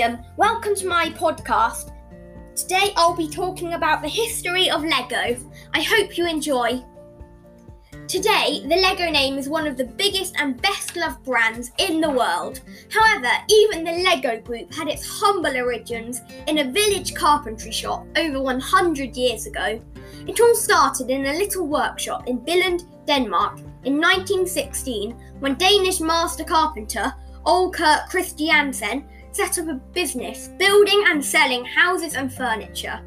Liam. Welcome to my podcast. Today I'll be talking about the history of Lego. I hope you enjoy. Today, the Lego name is one of the biggest and best loved brands in the world. However, even the Lego group had its humble origins in a village carpentry shop over 100 years ago. It all started in a little workshop in Billund, Denmark in 1916 when Danish master carpenter Ole Kirk Christiansen set up a business building and selling houses and furniture.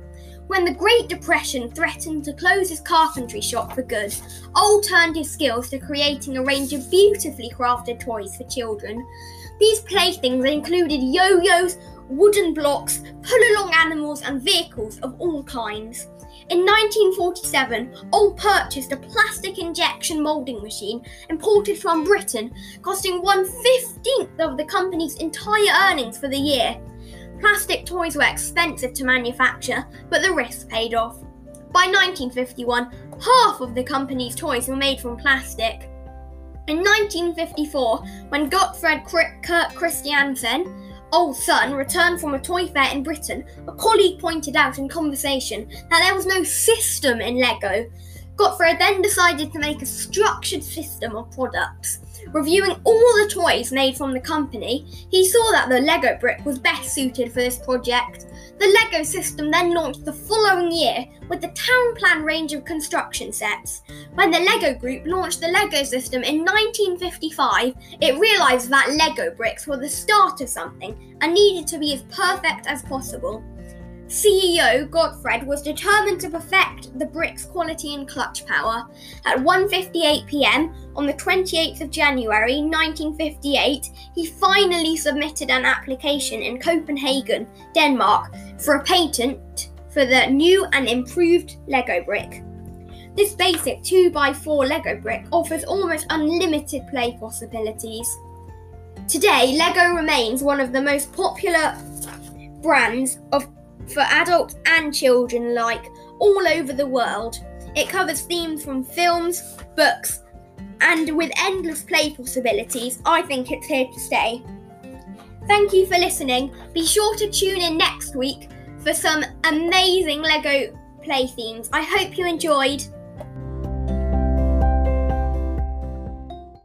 When the Great Depression threatened to close his carpentry shop for good, Ole turned his skills to creating a range of beautifully crafted toys for children. These playthings included yo yos, wooden blocks, pull along animals, and vehicles of all kinds. In 1947, Ole purchased a plastic injection moulding machine imported from Britain, costing one fifteenth of the company's entire earnings for the year. Plastic toys were expensive to manufacture, but the risk paid off. By 1951, half of the company's toys were made from plastic. In 1954, when Godtfred Kirk Christiansen, Ole's son returned from a toy fair in Britain, a colleague pointed out in conversation that there was no system in Lego. Godtfred then decided to make a structured system of products. Reviewing all the toys made from the company, he saw that the Lego brick was best suited for this project. The Lego system then launched the following year with the town plan range of construction sets. When the Lego group launched the Lego system in 1955, it realised that Lego bricks were the start of something and needed to be as perfect as possible. CEO Godtfred was determined to perfect the brick's quality and clutch power. At 1:58 p.m. on the 28th of January 1958, he finally submitted an application in Copenhagen, Denmark, for a patent for the new and improved Lego brick. This basic 2x4 Lego brick offers almost unlimited play possibilities. Today, Lego remains one of the most popular brands of for adults and children alike all over the world. It covers themes from films, books, and with endless play possibilities, I think it's here to stay. Thank you for listening. Be sure to tune in next week for some amazing LEGO play themes. I hope you enjoyed.